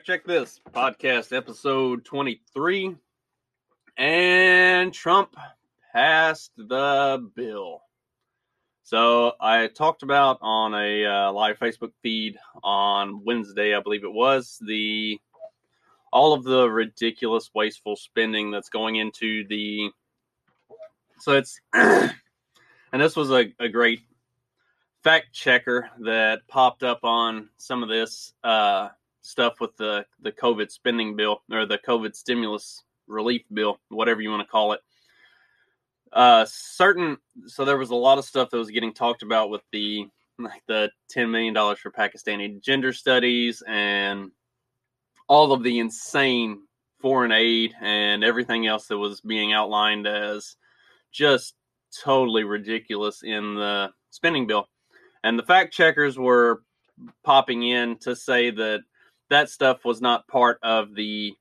Fact Check This podcast, episode 23. And Trump passed the bill. So I talked about on a uh, live Facebook feed on Wednesday, I believe it was, the all of the ridiculous wasteful spending that's going into the so it's and this was a, a great fact checker that popped up on some of this uh, stuff with the the COVID spending bill or the COVID stimulus relief bill, whatever you want to call it. Uh, certain so there was a lot of stuff that was getting talked about with the like the ten million dollars for Pakistani gender studies and all of the insane foreign aid and everything else that was being outlined as just totally ridiculous in the spending bill. And the fact checkers were popping in to say that that stuff was not part of the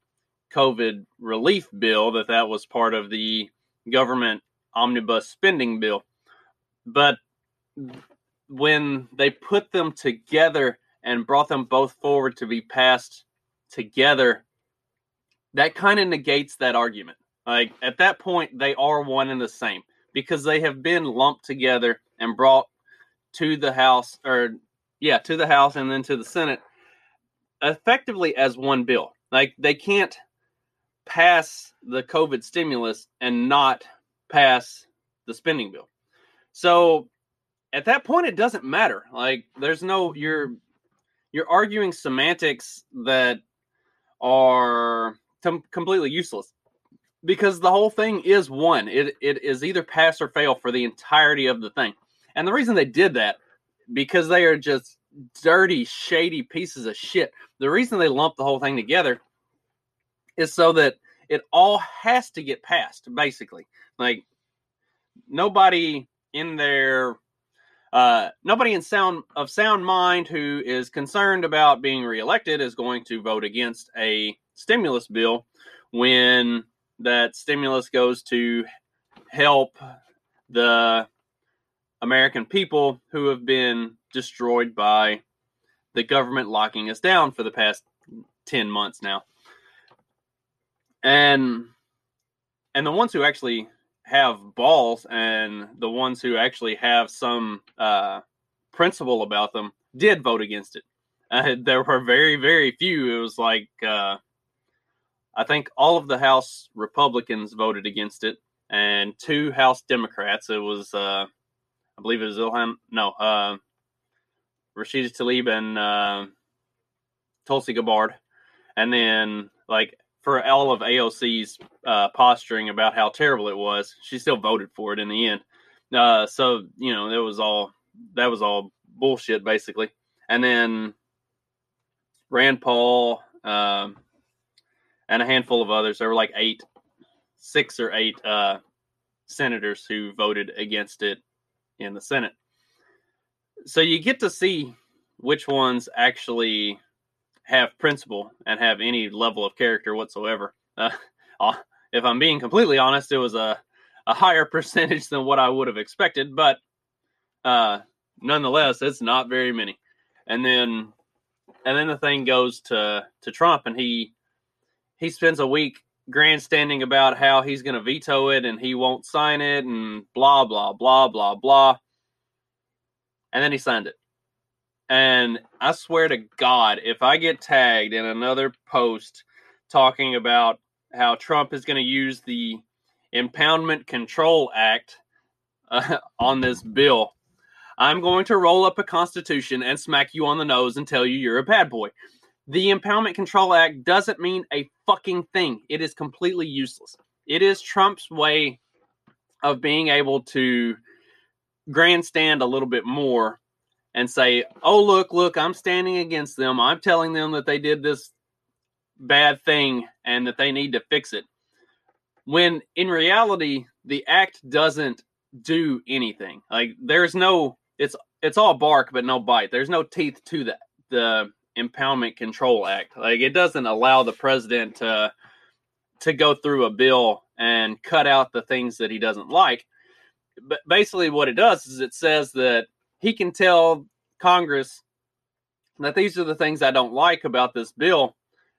COVID relief bill, that that was part of the government omnibus spending bill. But when they put them together and brought them both forward to be passed together, that kind of negates that argument. Like at that point, they are one and the same because they have been lumped together and brought to the House, or yeah, to the House and then to the Senate, effectively as one bill. Like they can't pass the COVID stimulus and not pass the spending bill. So at that point, it doesn't matter. Like there's no you're you're arguing semantics that are com- completely useless because the whole thing is one. It it is either pass or fail for the entirety of the thing. And the reason they did that because they are just dirty, shady pieces of shit. The reason they lump the whole thing together is so that it all has to get passed, basically. Like nobody in their uh, nobody in sound of sound mind who is concerned about being reelected is going to vote against a stimulus bill when that stimulus goes to help the American people who have been destroyed by the government locking us down for the past 10 months now. And and the ones who actually have balls and the ones who actually have some uh, principle about them did vote against it. Uh, there were very, very few. It was like uh, I think all of the House Republicans voted against it, and two House Democrats. It was, uh, I believe, it was Ilhan. No, uh, Rashida Tlaib and uh, Tulsi Gabbard, and then like for all of AOC's uh, posturing about how terrible it was, she still voted for it in the end. Uh, so you know, it was all that was all bullshit basically. And then Rand Paul um, and a handful of others. There were like eight, six or eight uh, senators who voted against it in the Senate. So you get to see which ones actually have principle and have any level of character whatsoever. Uh, uh, if I'm being completely honest, it was a, a higher percentage than what I would have expected, but uh, nonetheless, it's not very many. And then, and then the thing goes to to Trump, and he he spends a week grandstanding about how he's going to veto it and he won't sign it and blah blah blah blah blah. And then he signed it. And I swear to God, if I get tagged in another post talking about how Trump is going to use the Impoundment Control Act uh, on this bill, I'm going to roll up a constitution and smack you on the nose and tell you you're a bad boy. The Impoundment Control Act doesn't mean a fucking thing. It is completely useless. It is Trump's way of being able to grandstand a little bit more and say, "Oh, look, look, I'm standing against them. I'm telling them that they did this bad thing and that they need to fix it." When in reality, the act doesn't do anything. Like there's no it's it's all bark but no bite. There's no teeth to that. The Impoundment Control Act. Like it doesn't allow the president to to go through a bill and cut out the things that he doesn't like. But basically what it does is it says that he can tell Congress that these are the things I don't like about this bill,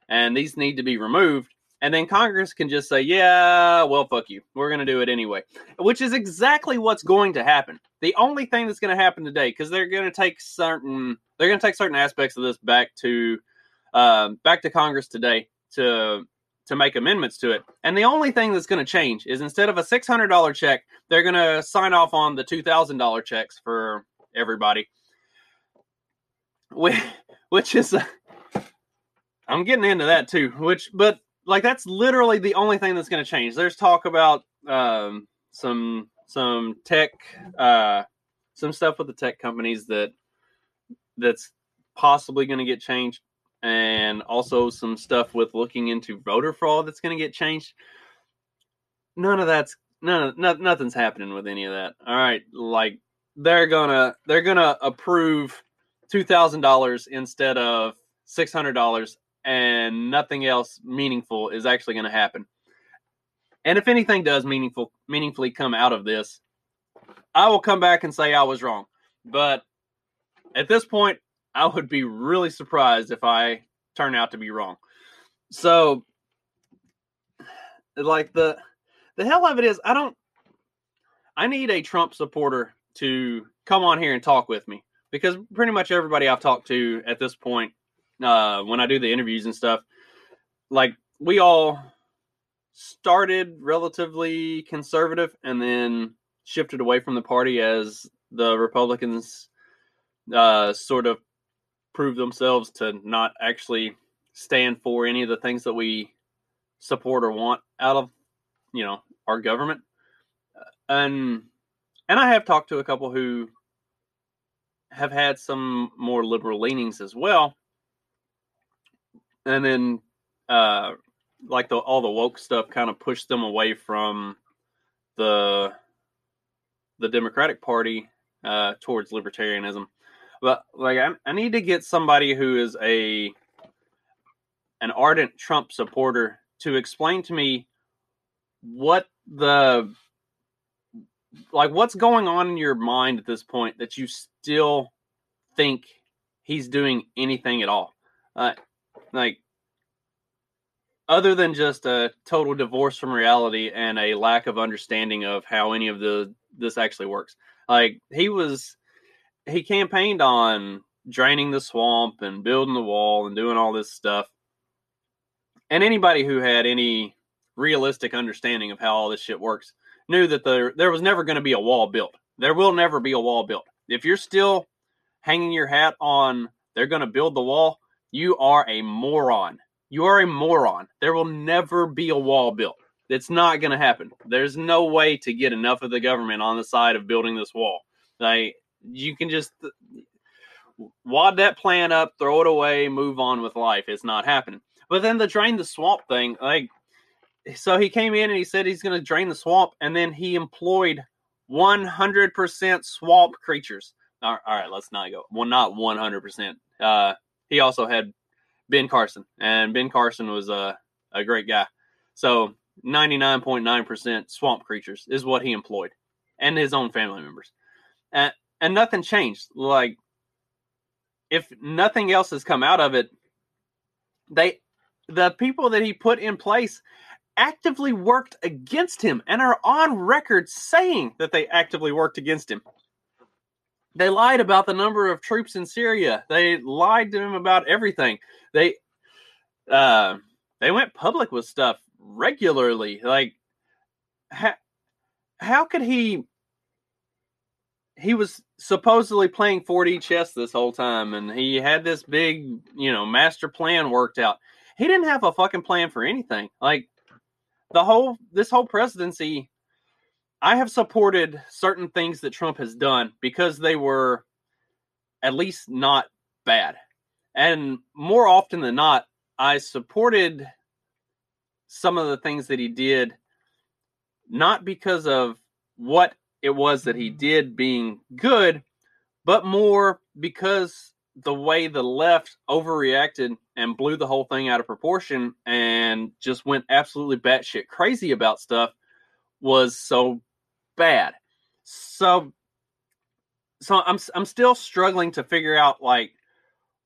and these need to be removed. And then Congress can just say, yeah, well, fuck you. We're going to do it anyway, which is exactly what's going to happen. The only thing that's going to happen today, because they're going to take certain, they're going to take certain aspects of this back to, uh, back to Congress today to to make amendments to it. And the only thing that's going to change is instead of a six hundred dollar check, they're going to sign off on the two thousand dollar checks for everybody, which, which is. I'm getting into that too, which, but like that's literally the only thing that's going to change. There's talk about um, some some tech, uh, some stuff with the tech companies that that's possibly going to get changed, and also some stuff with looking into voter fraud that's going to get changed. None of that's none, no, nothing's happening with any of that. All right, like they're gonna they're gonna approve two thousand dollars instead of six hundred dollars and nothing else meaningful is actually going to happen. And if anything does meaningful meaningfully come out of this, I will come back and say I was wrong. But at this point, I would be really surprised if I turn out to be wrong. So like the the hell of it is I don't I need a Trump supporter to come on here and talk with me because pretty much everybody I've talked to at this point uh, when I do the interviews and stuff, like we all started relatively conservative and then shifted away from the party as the Republicans uh, sort of proved themselves to not actually stand for any of the things that we support or want out of you know our government. And and I have talked to a couple who have had some more liberal leanings as well and then uh, like the all the woke stuff kind of pushed them away from the the Democratic Party uh, towards libertarianism. But like I, I need to get somebody who is a an ardent Trump supporter to explain to me what the like what's going on in your mind at this point that you still think he's doing anything at all. Uh, like other than just a total divorce from reality and a lack of understanding of how any of the this actually works. Like he was he campaigned on draining the swamp and building the wall and doing all this stuff. And anybody who had any realistic understanding of how all this shit works knew that there there was never going to be a wall built. There will never be a wall built. If you're still hanging your hat on they're going to build the wall, you are a moron. You are a moron. There will never be a wall built. It's not going to happen. There's no way to get enough of the government on the side of building this wall. Like you can just wad that plan up, throw it away, move on with life. It's not happening. But then the drain the swamp thing, like so he came in and he said he's going to drain the swamp, and then he employed 100% swamp creatures. All right, let's not go. Well, not 100%. Uh, he also had Ben Carson, and Ben Carson was a, a great guy. So 99.9% swamp creatures is what he employed, and his own family members. And, and nothing changed. Like, if nothing else has come out of it, they the people that he put in place actively worked against him and are on record saying that they actively worked against him. They lied about the number of troops in Syria. They lied to him about everything. They uh they went public with stuff regularly. Like how, how could he he was supposedly playing 4D chess this whole time and he had this big, you know, master plan worked out. He didn't have a fucking plan for anything. Like the whole this whole presidency I have supported certain things that Trump has done because they were at least not bad. And more often than not, I supported some of the things that he did not because of what it was that he did being good, but more because the way the left overreacted and blew the whole thing out of proportion and just went absolutely batshit crazy about stuff was so bad. So so I'm I'm still struggling to figure out like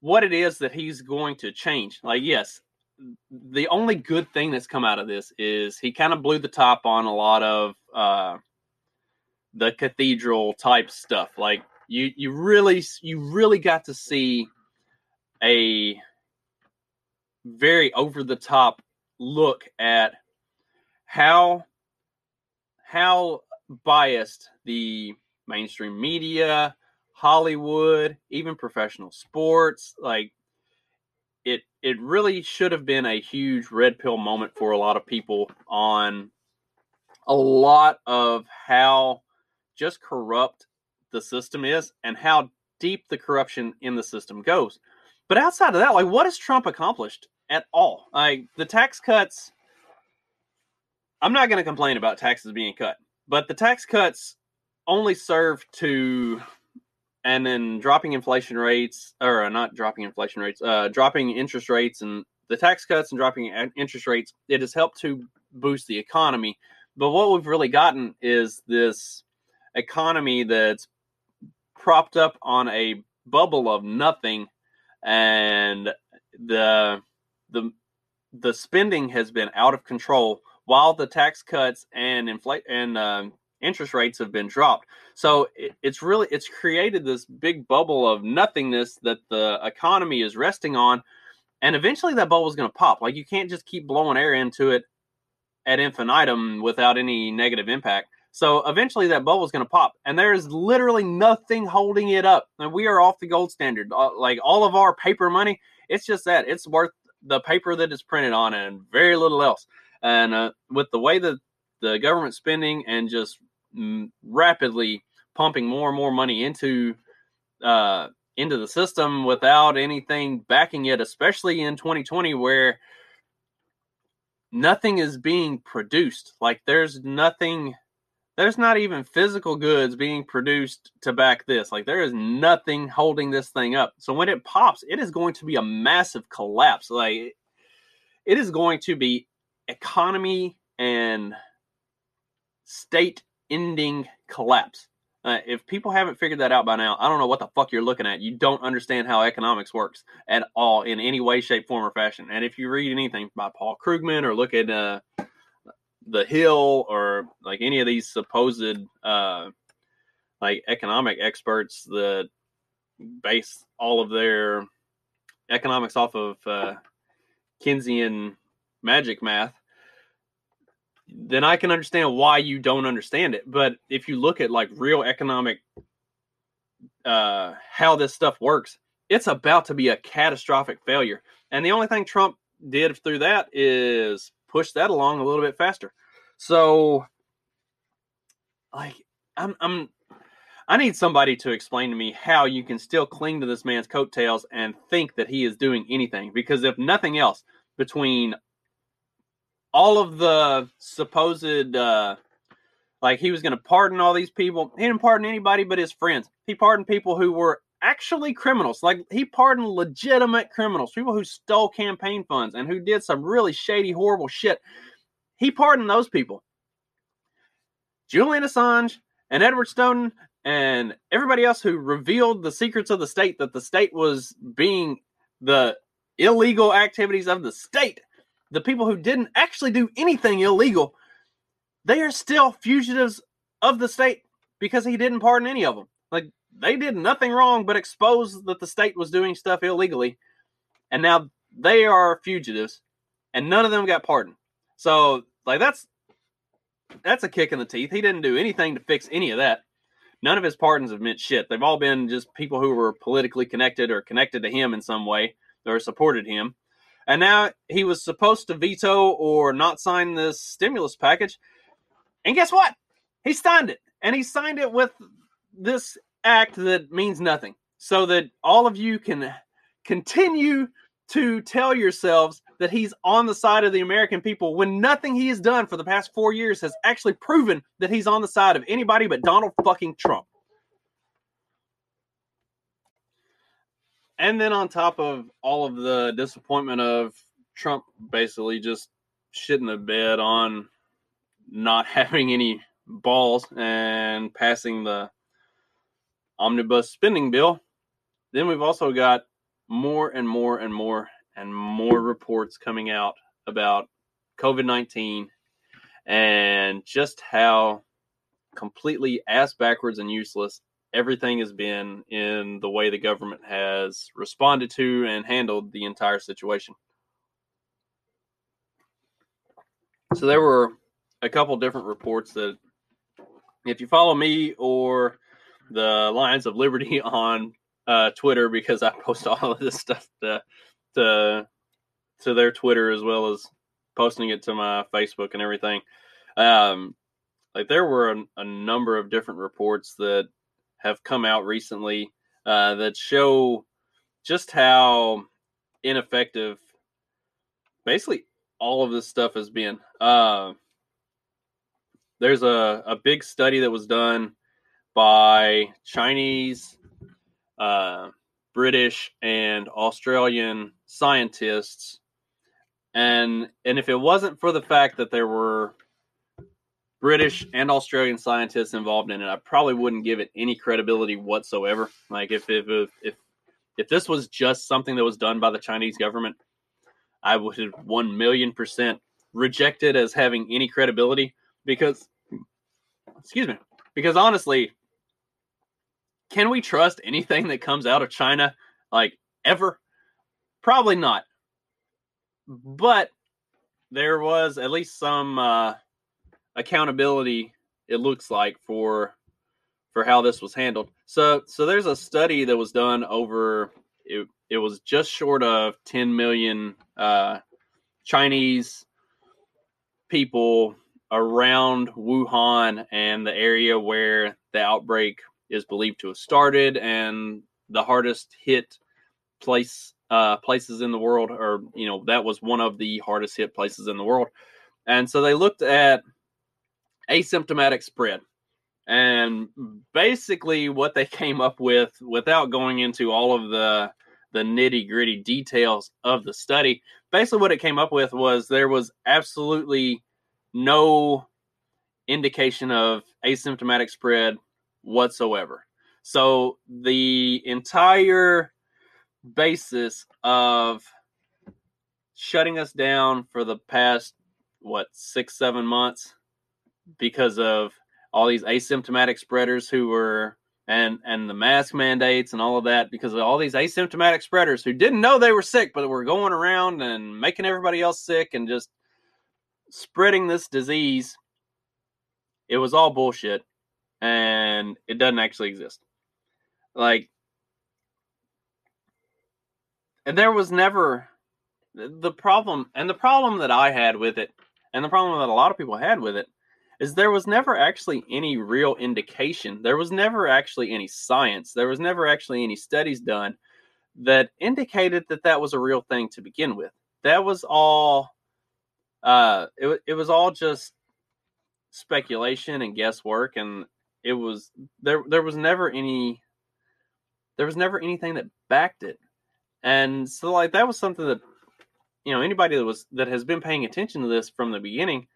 what it is that he's going to change. Like yes, the only good thing that's come out of this is he kind of blew the top on a lot of uh, the cathedral type stuff. Like you, you really, you really got to see a very over the top look at how how biased the mainstream media, Hollywood, even professional sports, like it it really should have been a huge red pill moment for a lot of people on a lot of how just corrupt the system is and how deep the corruption in the system goes. But outside of that, like what has Trump accomplished at all? Like the tax cuts I'm not going to complain about taxes being cut, but the tax cuts only serve to and then dropping inflation rates or uh, not dropping inflation rates uh, dropping interest rates and the tax cuts and dropping interest rates it has helped to boost the economy. But what we've really gotten is this economy that's propped up on a bubble of nothing and the the the spending has been out of control while the tax cuts and inflate and uh, interest rates have been dropped. So it, it's really it's created this big bubble of nothingness that the economy is resting on, and eventually that bubble is going to pop. Like you can't just keep blowing air into it at infinitum without any negative impact. So eventually that bubble is going to pop, and there is literally nothing holding it up. And we are off the gold standard. Uh, like all of our paper money, it's just that it's worth the paper that is printed on and very little else. And uh, with the way that the government spending and just rapidly pumping more and more money into uh, into the system without anything backing it, especially in 2020 where nothing is being produced. Like there's nothing there's not even physical goods being produced to back this. Like there is nothing holding this thing up. So when it pops, it is going to be a massive collapse. Like it is going to be economy and state ending collapse. Uh, if people haven't figured that out by now, I don't know what the fuck you're looking at. You don't understand how economics works at all in any way, shape, form, or fashion. And if you read anything by Paul Krugman or look at uh, The Hill or like any of these supposed uh, like economic experts that base all of their economics off of uh, Keynesian magic math, then I can understand why you don't understand it. But if you look at like real economic, uh, how this stuff works, it's about to be a catastrophic failure. And the only thing Trump did through that is push that along a little bit faster. So, like, I'm, I'm, I need somebody to explain to me how you can still cling to this man's coattails and think that he is doing anything. Because if nothing else, between all of the supposed uh like he was going to pardon all these people. He didn't pardon anybody but his friends. He pardoned people who were actually criminals. Like he pardoned legitimate criminals, people who stole campaign funds and who did some really shady, horrible shit. He pardoned those people. Julian Assange and Edward Snowden and everybody else who revealed the secrets of the state that the state was being the illegal activities of the state the people who didn't actually do anything illegal, they are still fugitives of the state because he didn't pardon any of them. Like they did nothing wrong but expose that the state was doing stuff illegally, and now they are fugitives, and none of them got pardoned. So like that's that's a kick in the teeth. He didn't do anything to fix any of that. None of his pardons have meant shit. They've all been just people who were politically connected or connected to him in some way or supported him. And now he was supposed to veto or not sign this stimulus package. And guess what? He signed it. And he signed it with this act that means nothing. So that all of you can continue to tell yourselves that he's on the side of the American people when nothing he has done for the past four years has actually proven that he's on the side of anybody but Donald fucking Trump. And then on top of all of the disappointment of Trump basically just shitting the bed on not having any balls and passing the omnibus spending bill, then we've also got more and more and more and more reports coming out about COVID 19 and just how completely ass backwards and useless everything has been in the way the government has responded to and handled the entire situation. So there were a couple different reports that if you follow me or the Lions of Liberty on uh, Twitter, because I post all of this stuff to, to to their Twitter as well as posting it to my Facebook and everything. Um, like there were a, a, number of different reports that have come out recently uh, that show just how ineffective basically all of this stuff has been. Uh, there's a, a big study that was done by Chinese, uh, British, and Australian scientists. And and if it wasn't for the fact that there were British and Australian scientists involved in it, I probably wouldn't give it any credibility whatsoever. Like if if if if this was just something that was done by the Chinese government, I would have one million percent rejected as having any credibility because excuse me because honestly can we trust anything that comes out of china like ever probably not but there was at least some uh, accountability it looks like for for how this was handled. So so there's a study that was done over it, it was just short of 10 million uh, chinese people around Wuhan and the area where the outbreak is believed to have started and the hardest hit place uh, places in the world or you know that was one of the hardest hit places in the world. And so they looked at asymptomatic spread and basically what they came up with without going into all of the the nitty gritty details of the study basically what it came up with was there was absolutely no indication of asymptomatic spread whatsoever. So the entire basis of shutting us down for the past what six seven months because of all these asymptomatic spreaders who were and and the mask mandates and all of that because of all these asymptomatic spreaders who didn't know they were sick but were going around and making everybody else sick and just spreading this disease, it was all bullshit and it doesn't actually exist. Like, and there was never the problem, and the problem that I had with it, and the problem that a lot of people had with it, is there was never actually any real indication. There was never actually any science. There was never actually any studies done that indicated that that was a real thing to begin with. That was all uh, it it was all just speculation and guesswork, and it was there. There was never any. There was never anything that backed it, and so like that was something that you know anybody that was that has been paying attention to this from the beginning.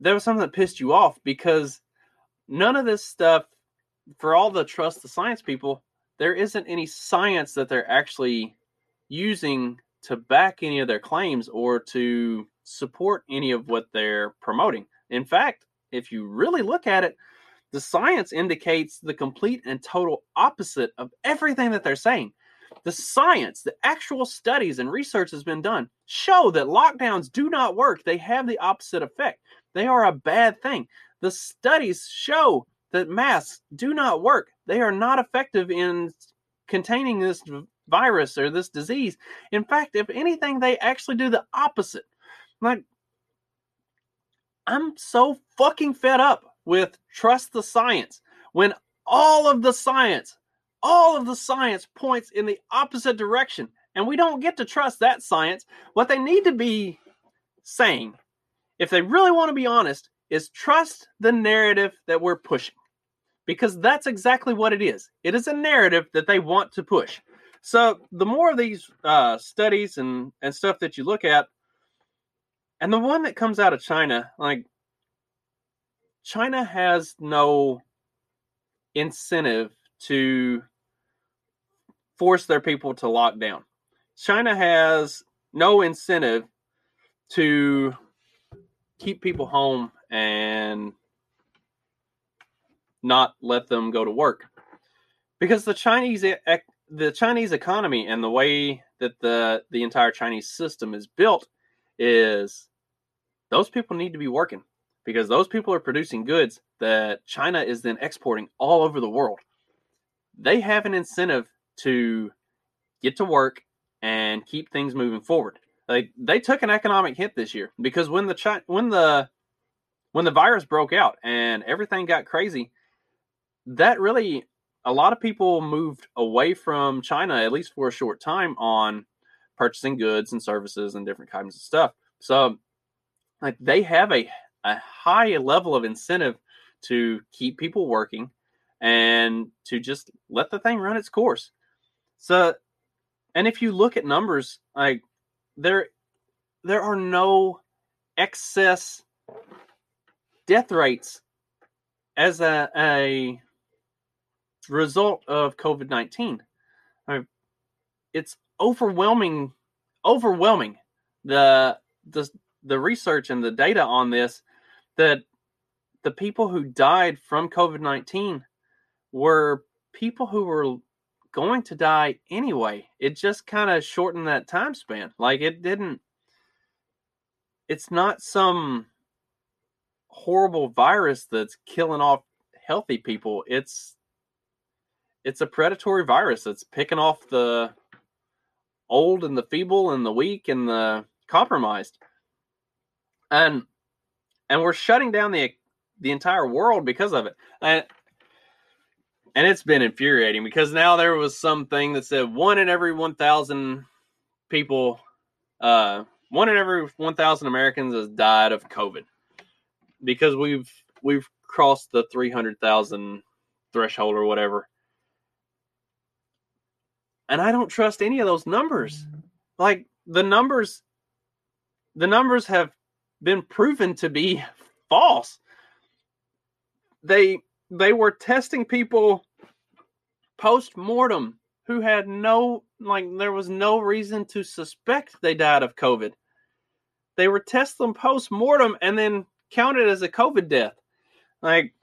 The, there was something that pissed you off because none of this stuff, for all the trust the science people, there isn't any science that they're actually using to back any of their claims or to support any of what they're promoting. In fact, if you really look at it, the science indicates the complete and total opposite of everything that they're saying. The science, the actual studies and research has been done show that lockdowns do not work. They have the opposite effect. They are a bad thing. The studies show that masks do not work. They are not effective in containing this virus or this disease. In fact, if anything, they actually do the opposite. Like, I'm so fucking fed up with trust the science when all of the science, all of the science points in the opposite direction. And we don't get to trust that science. What they need to be saying, if they really want to be honest, is trust the narrative that we're pushing. Because that's exactly what it is. It is a narrative that they want to push. So the more of these uh, studies and and stuff that you look at, and the one that comes out of China, like China has no incentive to force their people to lock down. China has no incentive to keep people home and not let them go to work because the Chinese the Chinese economy and the way that the the entire Chinese system is built is those people need to be working because those people are producing goods that China is then exporting all over the world. They have an incentive to get to work and keep things moving forward. Like they took an economic hit this year because when the China, when the when the virus broke out and everything got crazy, that really a lot of people moved away from China at least for a short time on purchasing goods and services and different kinds of stuff. So like they have a a high level of incentive to keep people working and to just let the thing run its course. So and if you look at numbers, like there there are no excess death rates as a, a result of COVID 19. I mean, It's overwhelming, overwhelming the, the, the research and the data on this that the people who died from COVID 19 were people who were going to die anyway. It just kind of shortened that time span. Like it didn't, it's not some horrible virus that's killing off healthy people. It's it's a predatory virus that's picking off the old and the feeble and the weak and the compromised. And and we're shutting down the the entire world because of it. And and it's been infuriating because now there was something that said one in every 1000 people uh one in every 1000 Americans has died of COVID because we've we've crossed the 300,000 threshold or whatever and I don't trust any of those numbers. Like the numbers, the numbers have been proven to be false. They they were testing people post mortem who had no like there was no reason to suspect they died of COVID. They were testing them post mortem and then counted as a COVID death. Like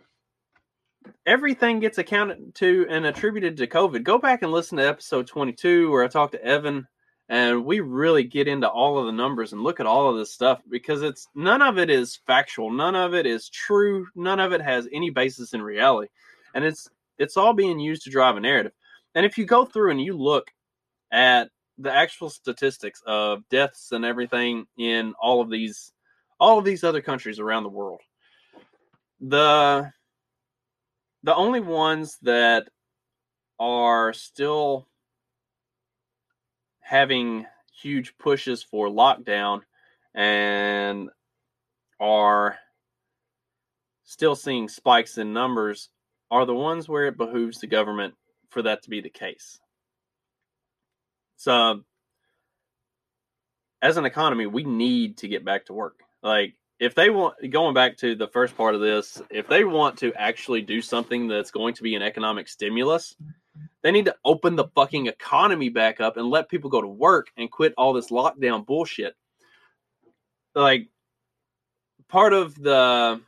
everything gets accounted to and attributed to COVID. Go back and listen to episode 22 where I talked to Evan and we really get into all of the numbers and look at all of this stuff because it's none of it is factual, none of it is true, none of it has any basis in reality. And it's it's all being used to drive a narrative. And if you go through and you look at the actual statistics of deaths and everything in all of these all of these other countries around the world, the the only ones that are still having huge pushes for lockdown and are still seeing spikes in numbers are the ones where it behooves the government for that to be the case. So, as an economy, we need to get back to work. Like, if they want going back to the first part of this, if they want to actually do something that's going to be an economic stimulus, they need to open the fucking economy back up and let people go to work and quit all this lockdown bullshit. Like part of the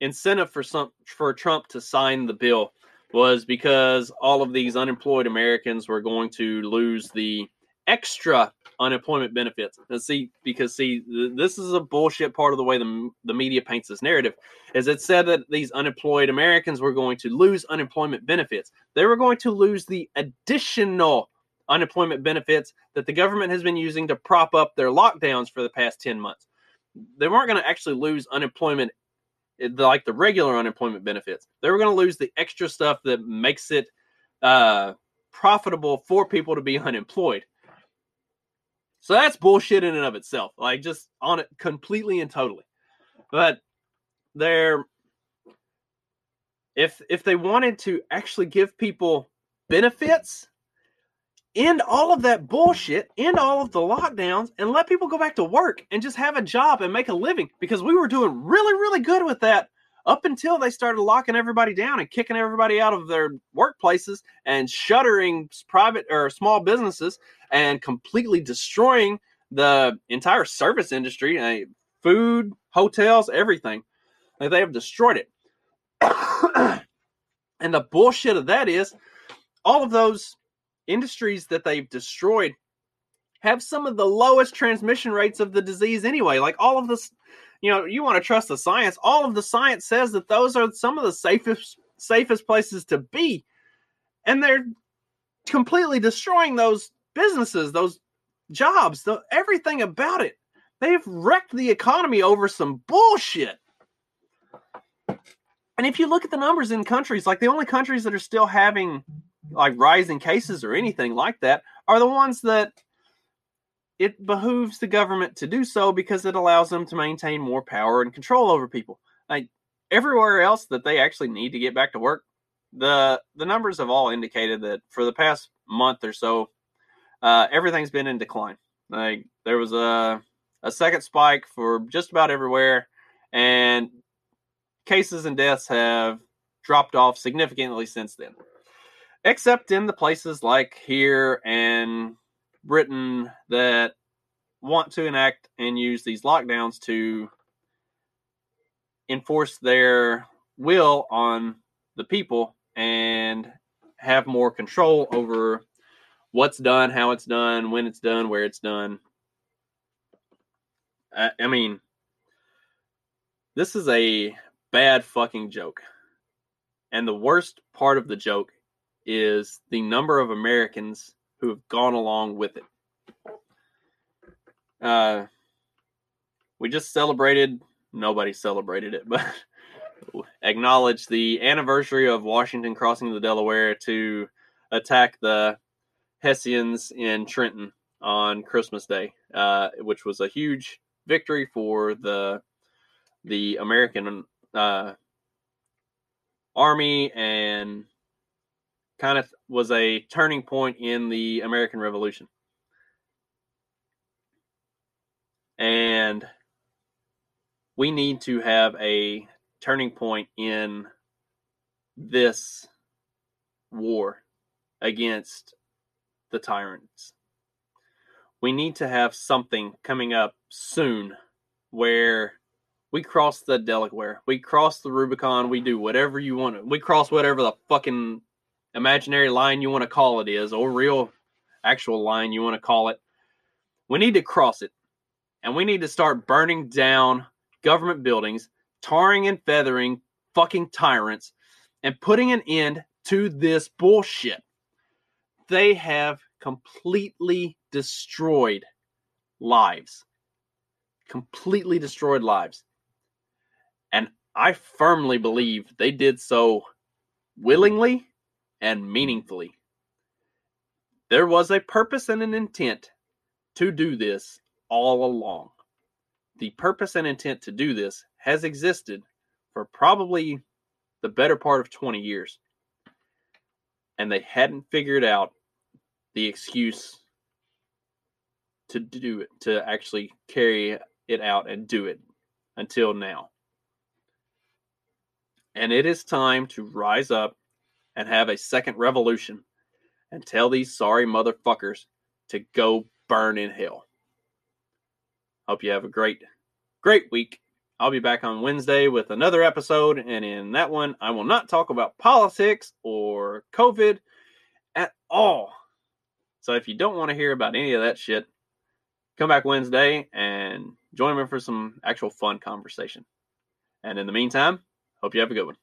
incentive for some for Trump to sign the bill was because all of these unemployed Americans were going to lose the extra unemployment benefits. And see, because see, this is a bullshit part of the way the, the media paints this narrative, is it said that these unemployed Americans were going to lose unemployment benefits. They were going to lose the additional unemployment benefits that the government has been using to prop up their lockdowns for the past 10 months. They weren't going to actually lose unemployment eh, like the regular unemployment benefits. They were going to lose the extra stuff that makes it uh, profitable for people to be unemployed. So that's bullshit in and of itself. Like just on it completely and totally. But they're if if they wanted to actually give people benefits, end all of that bullshit, end all of the lockdowns, and let people go back to work and just have a job and make a living because we were doing really, really good with that up until they started locking everybody down and kicking everybody out of their workplaces and shuttering private or small businesses and completely destroying the entire service industry, uh, food, hotels, everything. Like they have destroyed it. and the bullshit of that is all of those industries that they've destroyed have some of the lowest transmission rates of the disease anyway. Like all of this, you know, you want to trust the science. All of the science says that those are some of the safest safest places to be. And they're completely destroying those businesses, those jobs, the, everything about it. They've wrecked the economy over some bullshit. And if you look at the numbers in countries, like the only countries that are still having like rising cases or anything like that are the ones that it behooves the government to do so because it allows them to maintain more power and control over people. Like everywhere else that they actually need to get back to work, the the numbers have all indicated that for the past month or so, uh, everything's been in decline. Like there was a a second spike for just about everywhere, and cases and deaths have dropped off significantly since then, except in the places like here and Britain that want to enact and use these lockdowns to enforce their will on the people and have more control over what's done, how it's done, when it's done, where it's done. I, I mean, this is a bad fucking joke. And the worst part of the joke is the number of Americans who have gone along with it. Uh, we just celebrated, nobody celebrated it, but acknowledged the anniversary of Washington crossing the Delaware to attack the Hessians in Trenton on Christmas Day, uh, which was a huge victory for the the American uh, army and kind of was a turning point in the American Revolution. And we need to have a turning point in this war against the tyrants. We need to have something coming up soon where we cross the Delaware, we cross the Rubicon, we do whatever you want. We cross whatever the fucking imaginary line you want to call it is, or real actual line you want to call it. We need to cross it. And we need to start burning down government buildings, tarring and feathering fucking tyrants, and putting an end to this bullshit. They have completely destroyed lives. Completely destroyed lives. And I firmly believe they did so willingly and meaningfully. There was a purpose and an intent to do this all along. The purpose and intent to do this has existed for probably the better part of 20 years. And they hadn't figured out the excuse to do it, to actually carry it out and do it until now. And it is time to rise up and have a second revolution and tell these sorry motherfuckers to go burn in hell. Hope you have a great, great week. I'll be back on Wednesday with another episode, and in that one, I will not talk about politics or COVID at all. So if you don't want to hear about any of that shit, come back Wednesday and join me for some actual fun conversation. And in the meantime, hope you have a good one.